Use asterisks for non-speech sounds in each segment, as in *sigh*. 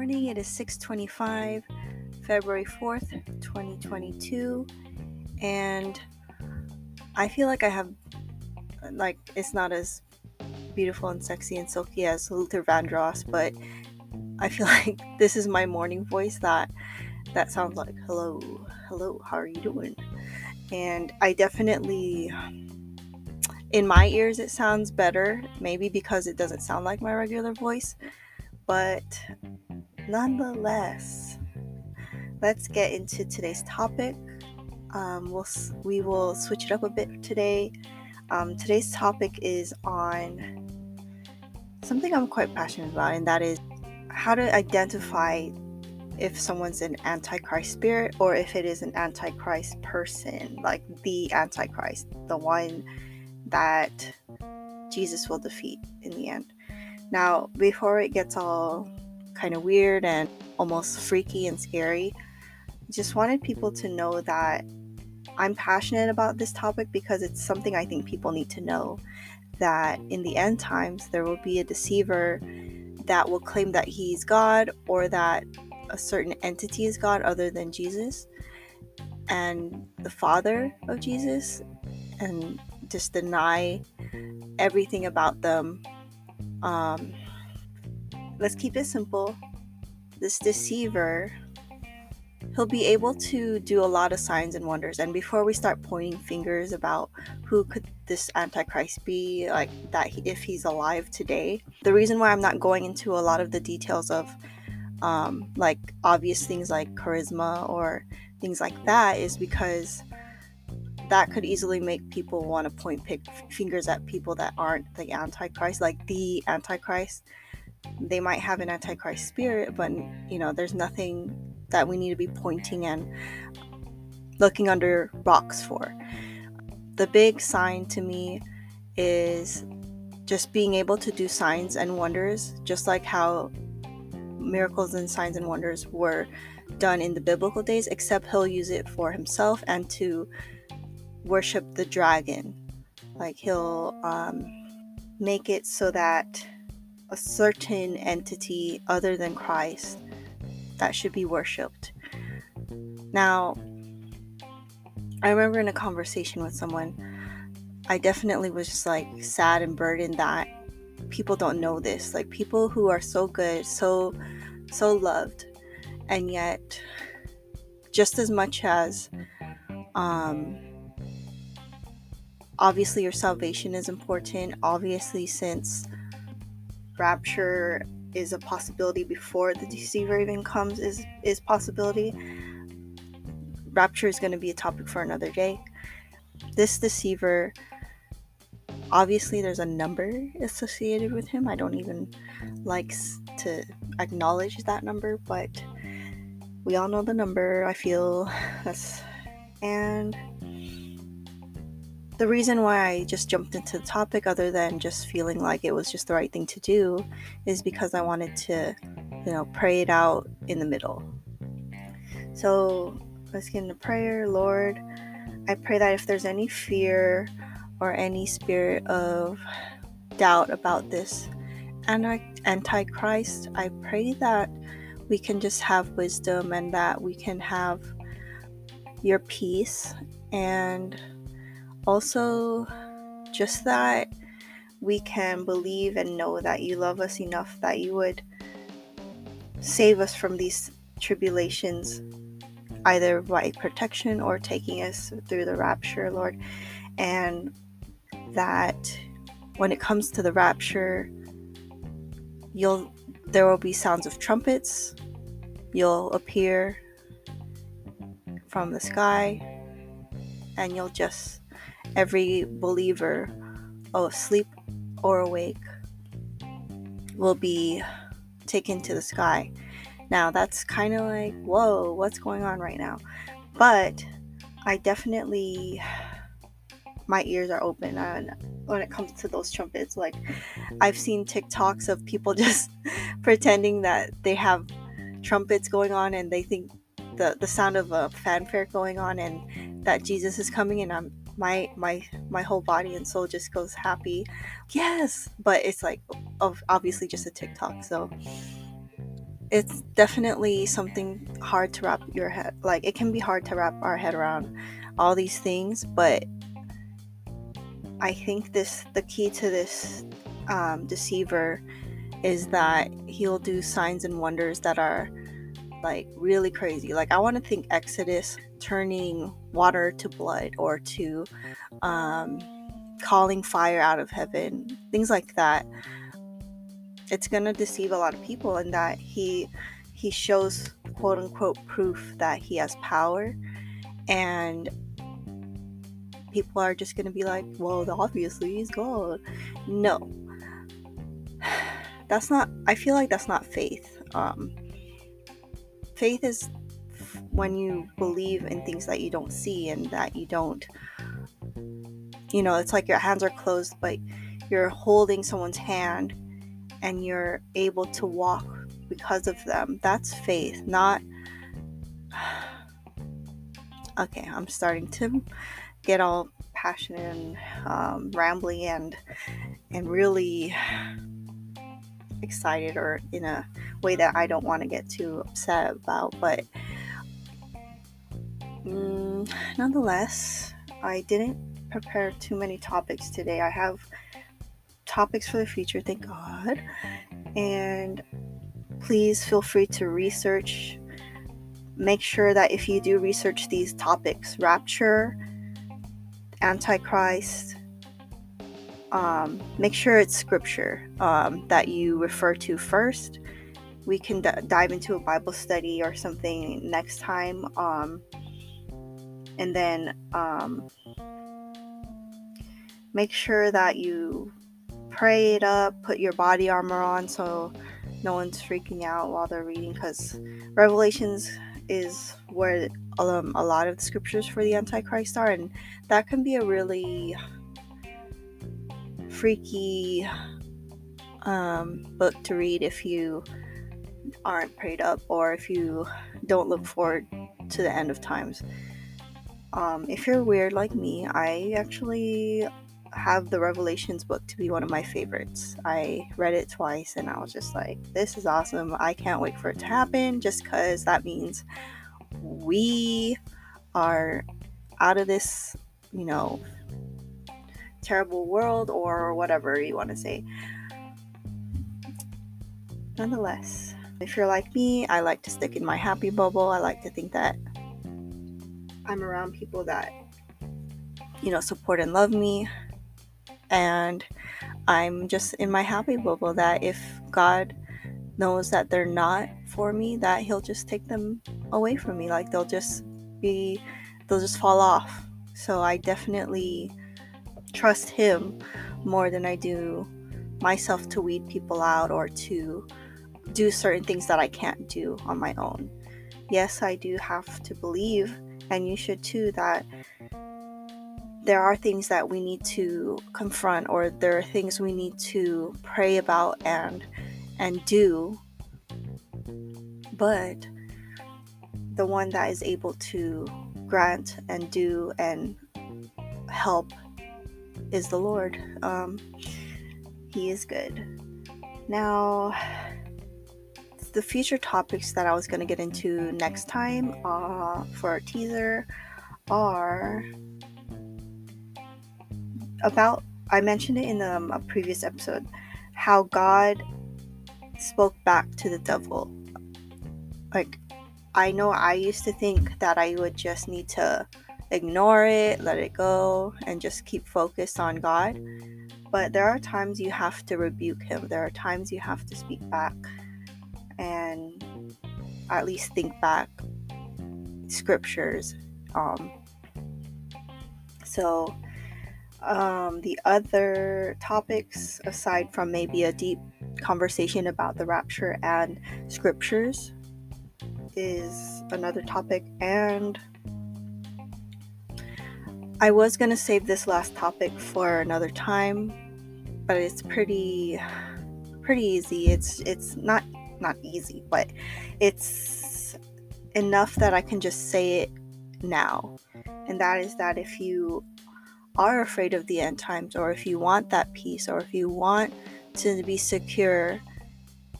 morning. It is 6:25, February 4th, 2022, and I feel like I have like it's not as beautiful and sexy and silky as Luther Vandross, but I feel *laughs* like this is my morning voice that that sounds like hello, hello, how are you doing? And I definitely in my ears it sounds better, maybe because it doesn't sound like my regular voice, but nonetheless, let's get into today's topic. Um, we'll we will switch it up a bit today. Um, today's topic is on something I'm quite passionate about, and that is how to identify if someone's an antichrist spirit or if it is an antichrist person, like the antichrist, the one that Jesus will defeat in the end. Now, before it gets all kind of weird and almost freaky and scary, just wanted people to know that I'm passionate about this topic because it's something I think people need to know that in the end times there will be a deceiver that will claim that he's God or that a certain entity is God other than Jesus and the Father of Jesus and just deny everything about them. Um, let's keep it simple. This deceiver, he'll be able to do a lot of signs and wonders. And before we start pointing fingers about who could this antichrist be, like that, if he's alive today, the reason why I'm not going into a lot of the details of um, like obvious things like charisma or things like that is because that could easily make people want to point pick fingers at people that aren't the antichrist like the antichrist they might have an antichrist spirit but you know there's nothing that we need to be pointing and looking under rocks for the big sign to me is just being able to do signs and wonders just like how miracles and signs and wonders were done in the biblical days except he'll use it for himself and to worship the dragon. Like he'll um, make it so that a certain entity other than Christ that should be worshipped. Now, I remember in a conversation with someone, I definitely was just like sad and burdened that people don't know this. Like people who are so good, so so loved, and yet just as much as um obviously your salvation is important obviously since rapture is a possibility before the deceiver even comes is is possibility. Rapture is going to be a topic for another day. This deceiver obviously there's a number associated with him. I don't even like to acknowledge that number but we all know the number i feel. *sighs* That's and the reason why I just jumped into the topic, other than just feeling like it was just the right thing to do, is because I wanted to, you know, pray it out in the middle. So let's get into prayer. Lord, I pray that if there's any fear or any spirit of doubt about this antichrist, I pray that we can just have wisdom and that we can have your peace and also just that we can believe and know that you love us enough that you would save us from these tribulations, either by protection or taking us through the rapture, Lord. And that when it comes to the rapture, you'll there will be sounds of trumpets. You'll appear from the sky and you'll just every believer, oh, asleep or awake, will be taken to the sky. Now, that's kind of like, whoa, what's going on right now? But I definitely, my ears are open and when it comes to those trumpets. Like, I've seen TikToks of people *laughs* just pretending that they have trumpets going on and they think the, the sound of a fanfare going on and that Jesus is coming and I'm my my my whole body and soul just goes happy. Yes. But it's like of obviously just a tiktok so it's definitely something hard to wrap your head like it can be hard to wrap our head around all these things but i think this the key to this um, deceiver is that he'll do signs and wonders that are like really crazy. Like i want to think exodus turning water to blood or to um, calling fire out of heaven things like that. It's to deceive a lot of people in that he he shows quote unquote proof that he has power. And people are just to be like well obviously he's god. No. *sighs* That's not i feel like that's not faith um faith is when you believe in things that you don't see and that you don't you know it's like your hands are closed but you're holding someone's hand and you're able to walk because of them. That's faith, not. *sighs* okay, I'm starting to get all passionate and um, rambly and and really excited or in a way that I don't want to get too upset about. But mm, nonetheless, I didn't prepare too many topics today. I have topics for the future, thank God. And please feel free to research. Make sure that if you do research these topics, rapture, antichrist, um, make sure it's scripture um, that you refer to first. We can d- dive into a Bible study or something next time. Um, and then um, make sure that you pray it up, put your body armor on so no one's freaking out while they're reading because Revelations is where um, a lot of the scriptures for the Antichrist are, and that can be a really freaky um, book to read if you aren't prayed up or if you don't look forward to the end of times. Um, if you're weird like me, I actually have the Revelations book to be one of my favorites. I read it twice and I was just like, this is awesome. I can't wait for it to happen just because that means we are out of this, you know, terrible world or whatever you want to say. Nonetheless, if you're like me, I like to stick in my happy bubble. I like to think that I'm around people that, you know, support and love me and I'm just in my happy bubble that if God knows that they're not for me, that He'll just take them away from me. Like they'll just be, they'll just fall off. So I definitely trust Him more than I do myself to weed people out or to do certain things that I can't do on my own. Yes, I do have to believe, and you should too, that there are things that we need to confront or there are things we need to pray about and and do but the one that is able to grant and do and help is the lord um, he is good now the future topics that i was going to get into next time uh, for a teaser are about I mentioned it in um, a previous episode how God spoke back to the devil. Like I know I used to think that I would just need to ignore it, let it go, and just keep focused on God. But there are times you have to rebuke him. There are times you have to speak back and at least think back scriptures. Um, so um, the other topics, aside from maybe a deep conversation about the rapture and scriptures, is another topic. And I was gonna save this last topic for another time, but it's pretty pretty easy. It's it's not not easy, but it's enough that I can just say it now. And that is that if you are afraid of the end times, or if you want that peace, or if you want to be secure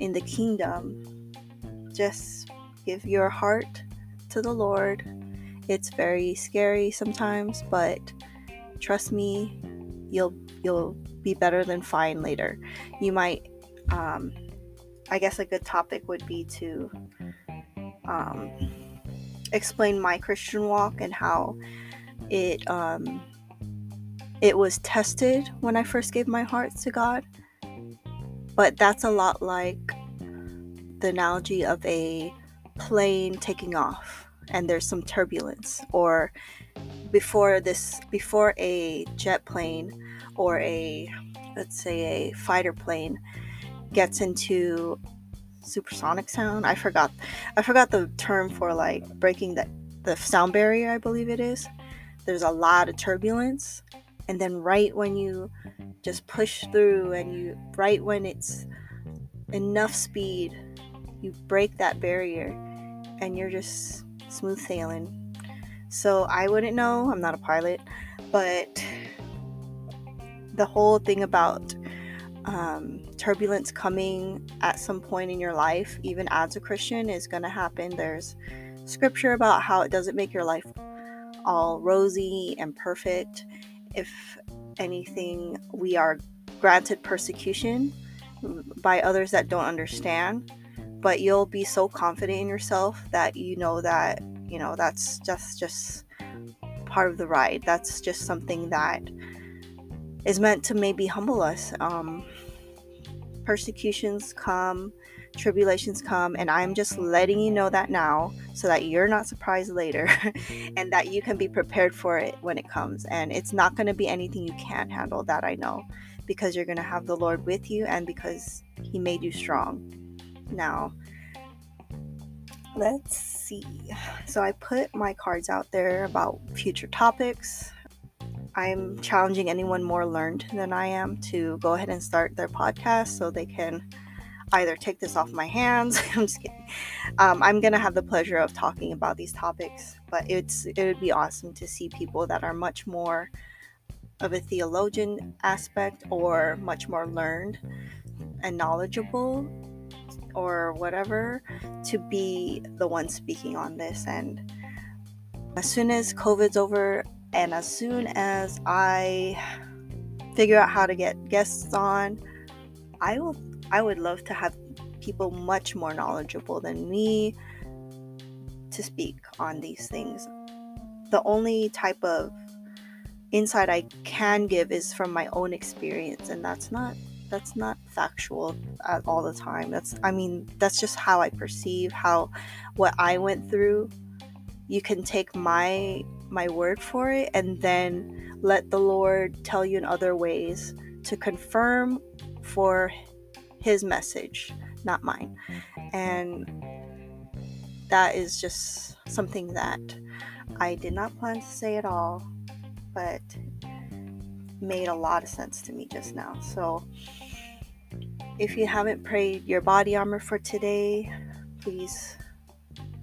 in the kingdom, just give your heart to the Lord. It's very scary sometimes, but trust me, you'll you'll be better than fine later. You might um I guess a good topic would be to um explain my Christian walk and how it um it was tested when I first gave my heart to God. But that's a lot like the analogy of a plane taking off and there's some turbulence or before this before a jet plane or a let's say a fighter plane gets into supersonic sound i forgot i forgot the term for like breaking the the sound barrier i believe it is. There's a lot of turbulence and then right when you just push through and you right when it's enough speed you break that barrier and you're just smooth sailing. So i wouldn't know i'm not a pilot but the whole thing about um, turbulence coming at some point in your life even as a christian is going to happen. There's scripture about how it doesn't make your life all rosy and perfect. If anything, we are granted persecution by others that don't understand. But you'll be so confident in yourself that you know that, you know, that's just just part of the ride. That's just something that is meant to maybe humble us. Um, persecutions come tribulations come and i'm just letting you know that now so that you're not surprised later *laughs* and that you can be prepared for it when it comes and it's not going to be anything you can't handle that i know because you're going to have the lord with you and because he made you strong now let's see so i put my cards out there about future topics i'm challenging anyone more learned than i am to go ahead and start their podcast so they can either take this off my hands. *laughs* I'm just kidding. Um, I'm gonna have the pleasure of talking about these topics, but it's it would be awesome to see people that are much more of a theologian aspect or much more learned and knowledgeable or whatever to be the one speaking on this and as soon as covid's over and as soon as i figure out how to get guests on i will I would love to have people much more knowledgeable than me to speak on these things. The only type of insight I can give is from my own experience and that's not that's not factual at all the time. That's I mean, that's just how I perceive how what I went through. You can take my my word for it and then let the Lord tell you in other ways to confirm for his message, not mine. And that is just something that I did not plan to say at all, but made a lot of sense to me just now. So if you haven't prayed your body armor for today, please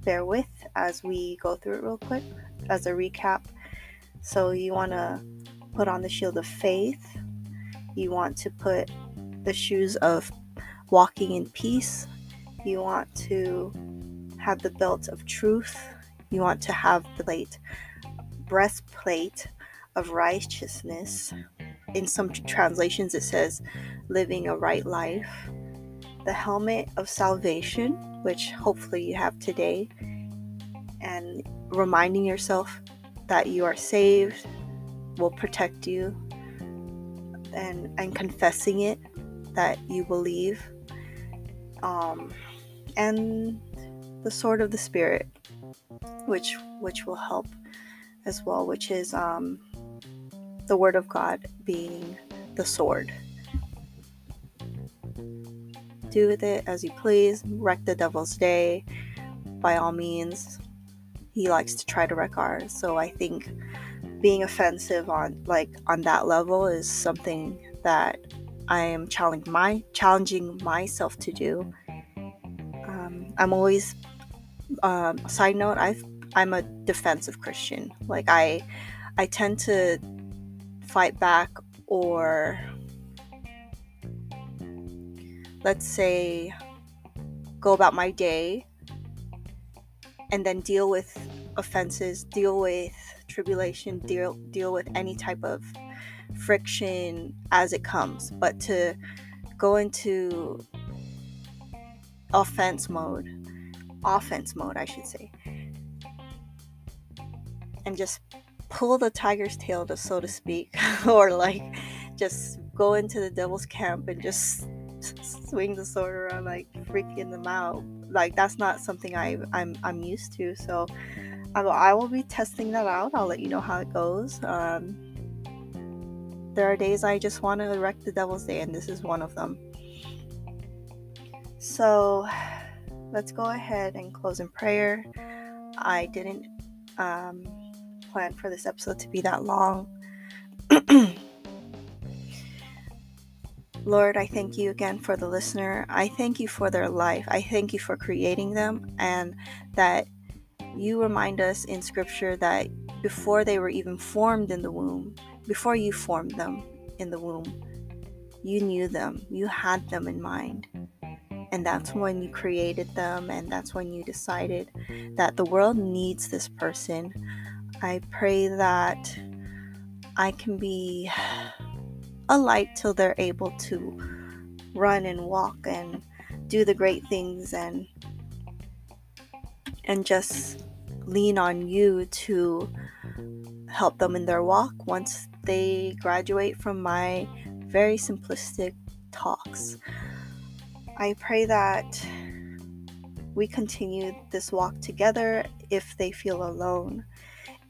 bear with as we go through it real quick as a recap. So you want to put on the shield of faith. You want to put the shoes of walking in peace. You want to have the belt of truth. You want to have the plate, breastplate of righteousness. In some translations, it says living a right life. The helmet of salvation, which hopefully you have today, and reminding yourself that you are saved will protect you and and confessing it that you believe um, and the sword of the spirit which which will help as well which is um, the word of god being the sword do with it as you please wreck the devil's day by all means he likes to try to wreck ours so i think being offensive on like on that level is something that I am challenging my challenging myself to do. Um, I'm always um, side note. I I'm a defensive Christian. Like I I tend to fight back or let's say go about my day and then deal with offenses, deal with tribulation, deal deal with any type of friction as it comes. But to go into offense mode, offense mode, I should say, and just pull the tiger's tail, to, so to speak, *laughs* or like just go into the devil's camp and just swing the sword around like freaking them out. Like that's not something I I'm I'm used to. So I will, I will be testing that out. I'll let you know how it goes. Um, there are days I just want to wreck the devil's day, and this is one of them. So let's go ahead and close in prayer. I didn't um, plan for this episode to be that long. *clears throat* Lord, I thank you again for the listener. I thank you for their life. I thank you for creating them and that you remind us in scripture that before they were even formed in the womb, before you formed them in the womb, you knew them, you had them in mind. And that's when you created them, and that's when you decided that the world needs this person. I pray that I can be a light till they're able to run and walk and do the great things and and just lean on you to help them in their walk once they graduate from my very simplistic talks. I pray that we continue this walk together if they feel alone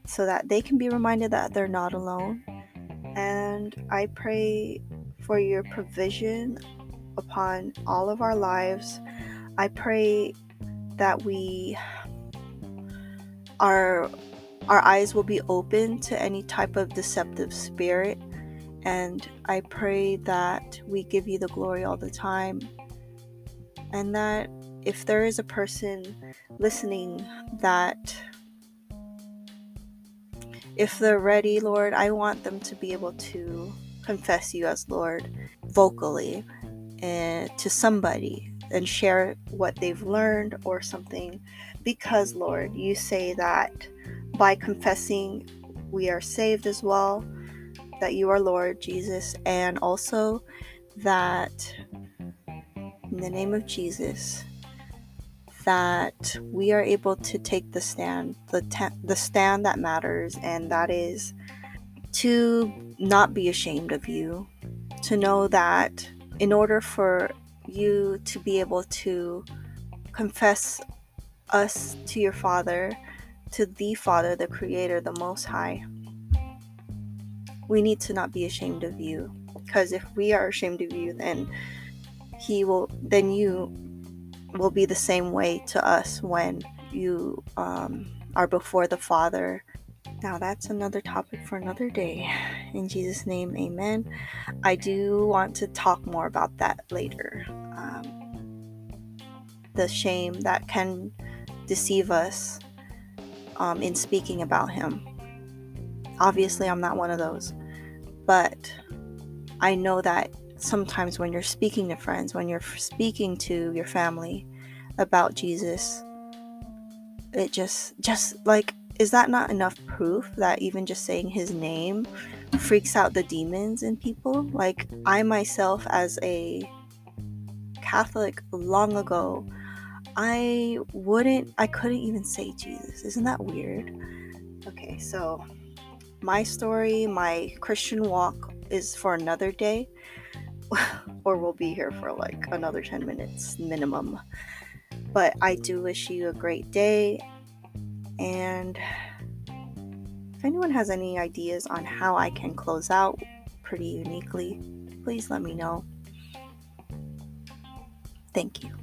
so that they can be reminded that they're not alone. And I pray for your provision upon all of our lives. I pray that we our our eyes will be open to any type of deceptive spirit. And I pray that we give you the glory all the time. And that if there is a person listening that if they're ready, Lord, I want them to be able to confess you as Lord vocally and to somebody and share what they've learned or something. Because Lord, you say that by confessing we are saved as well, that you are Lord Jesus, and also that in the name of Jesus, that we are able to take the stand, the, the stand that matters, and that is to not be ashamed of you, to know that in order for you to be able to confess us to your Father, to the Father, the Creator, the Most High, we need to not be ashamed of you. Because if we are ashamed of you, then He will, then you will be the same way to us when you um, are before the Father. Now, that's another topic for another day. In Jesus' name, amen. I do want to talk more about that later. Um, the shame that can deceive us um, in speaking about Him. Obviously, I'm not one of those, but I know that sometimes when you're speaking to friends, when you're speaking to your family about Jesus, it just, just like, is that not enough proof that even just saying his name freaks out the demons in people? Like, I myself, as a Catholic long ago, I wouldn't, I couldn't even say Jesus. Isn't that weird? Okay, so my story, my Christian walk is for another day. *laughs* or we'll be here for like another 10 minutes minimum. But I do wish you a great day. And if anyone has any ideas on how I can close out pretty uniquely, please let me know. Thank you.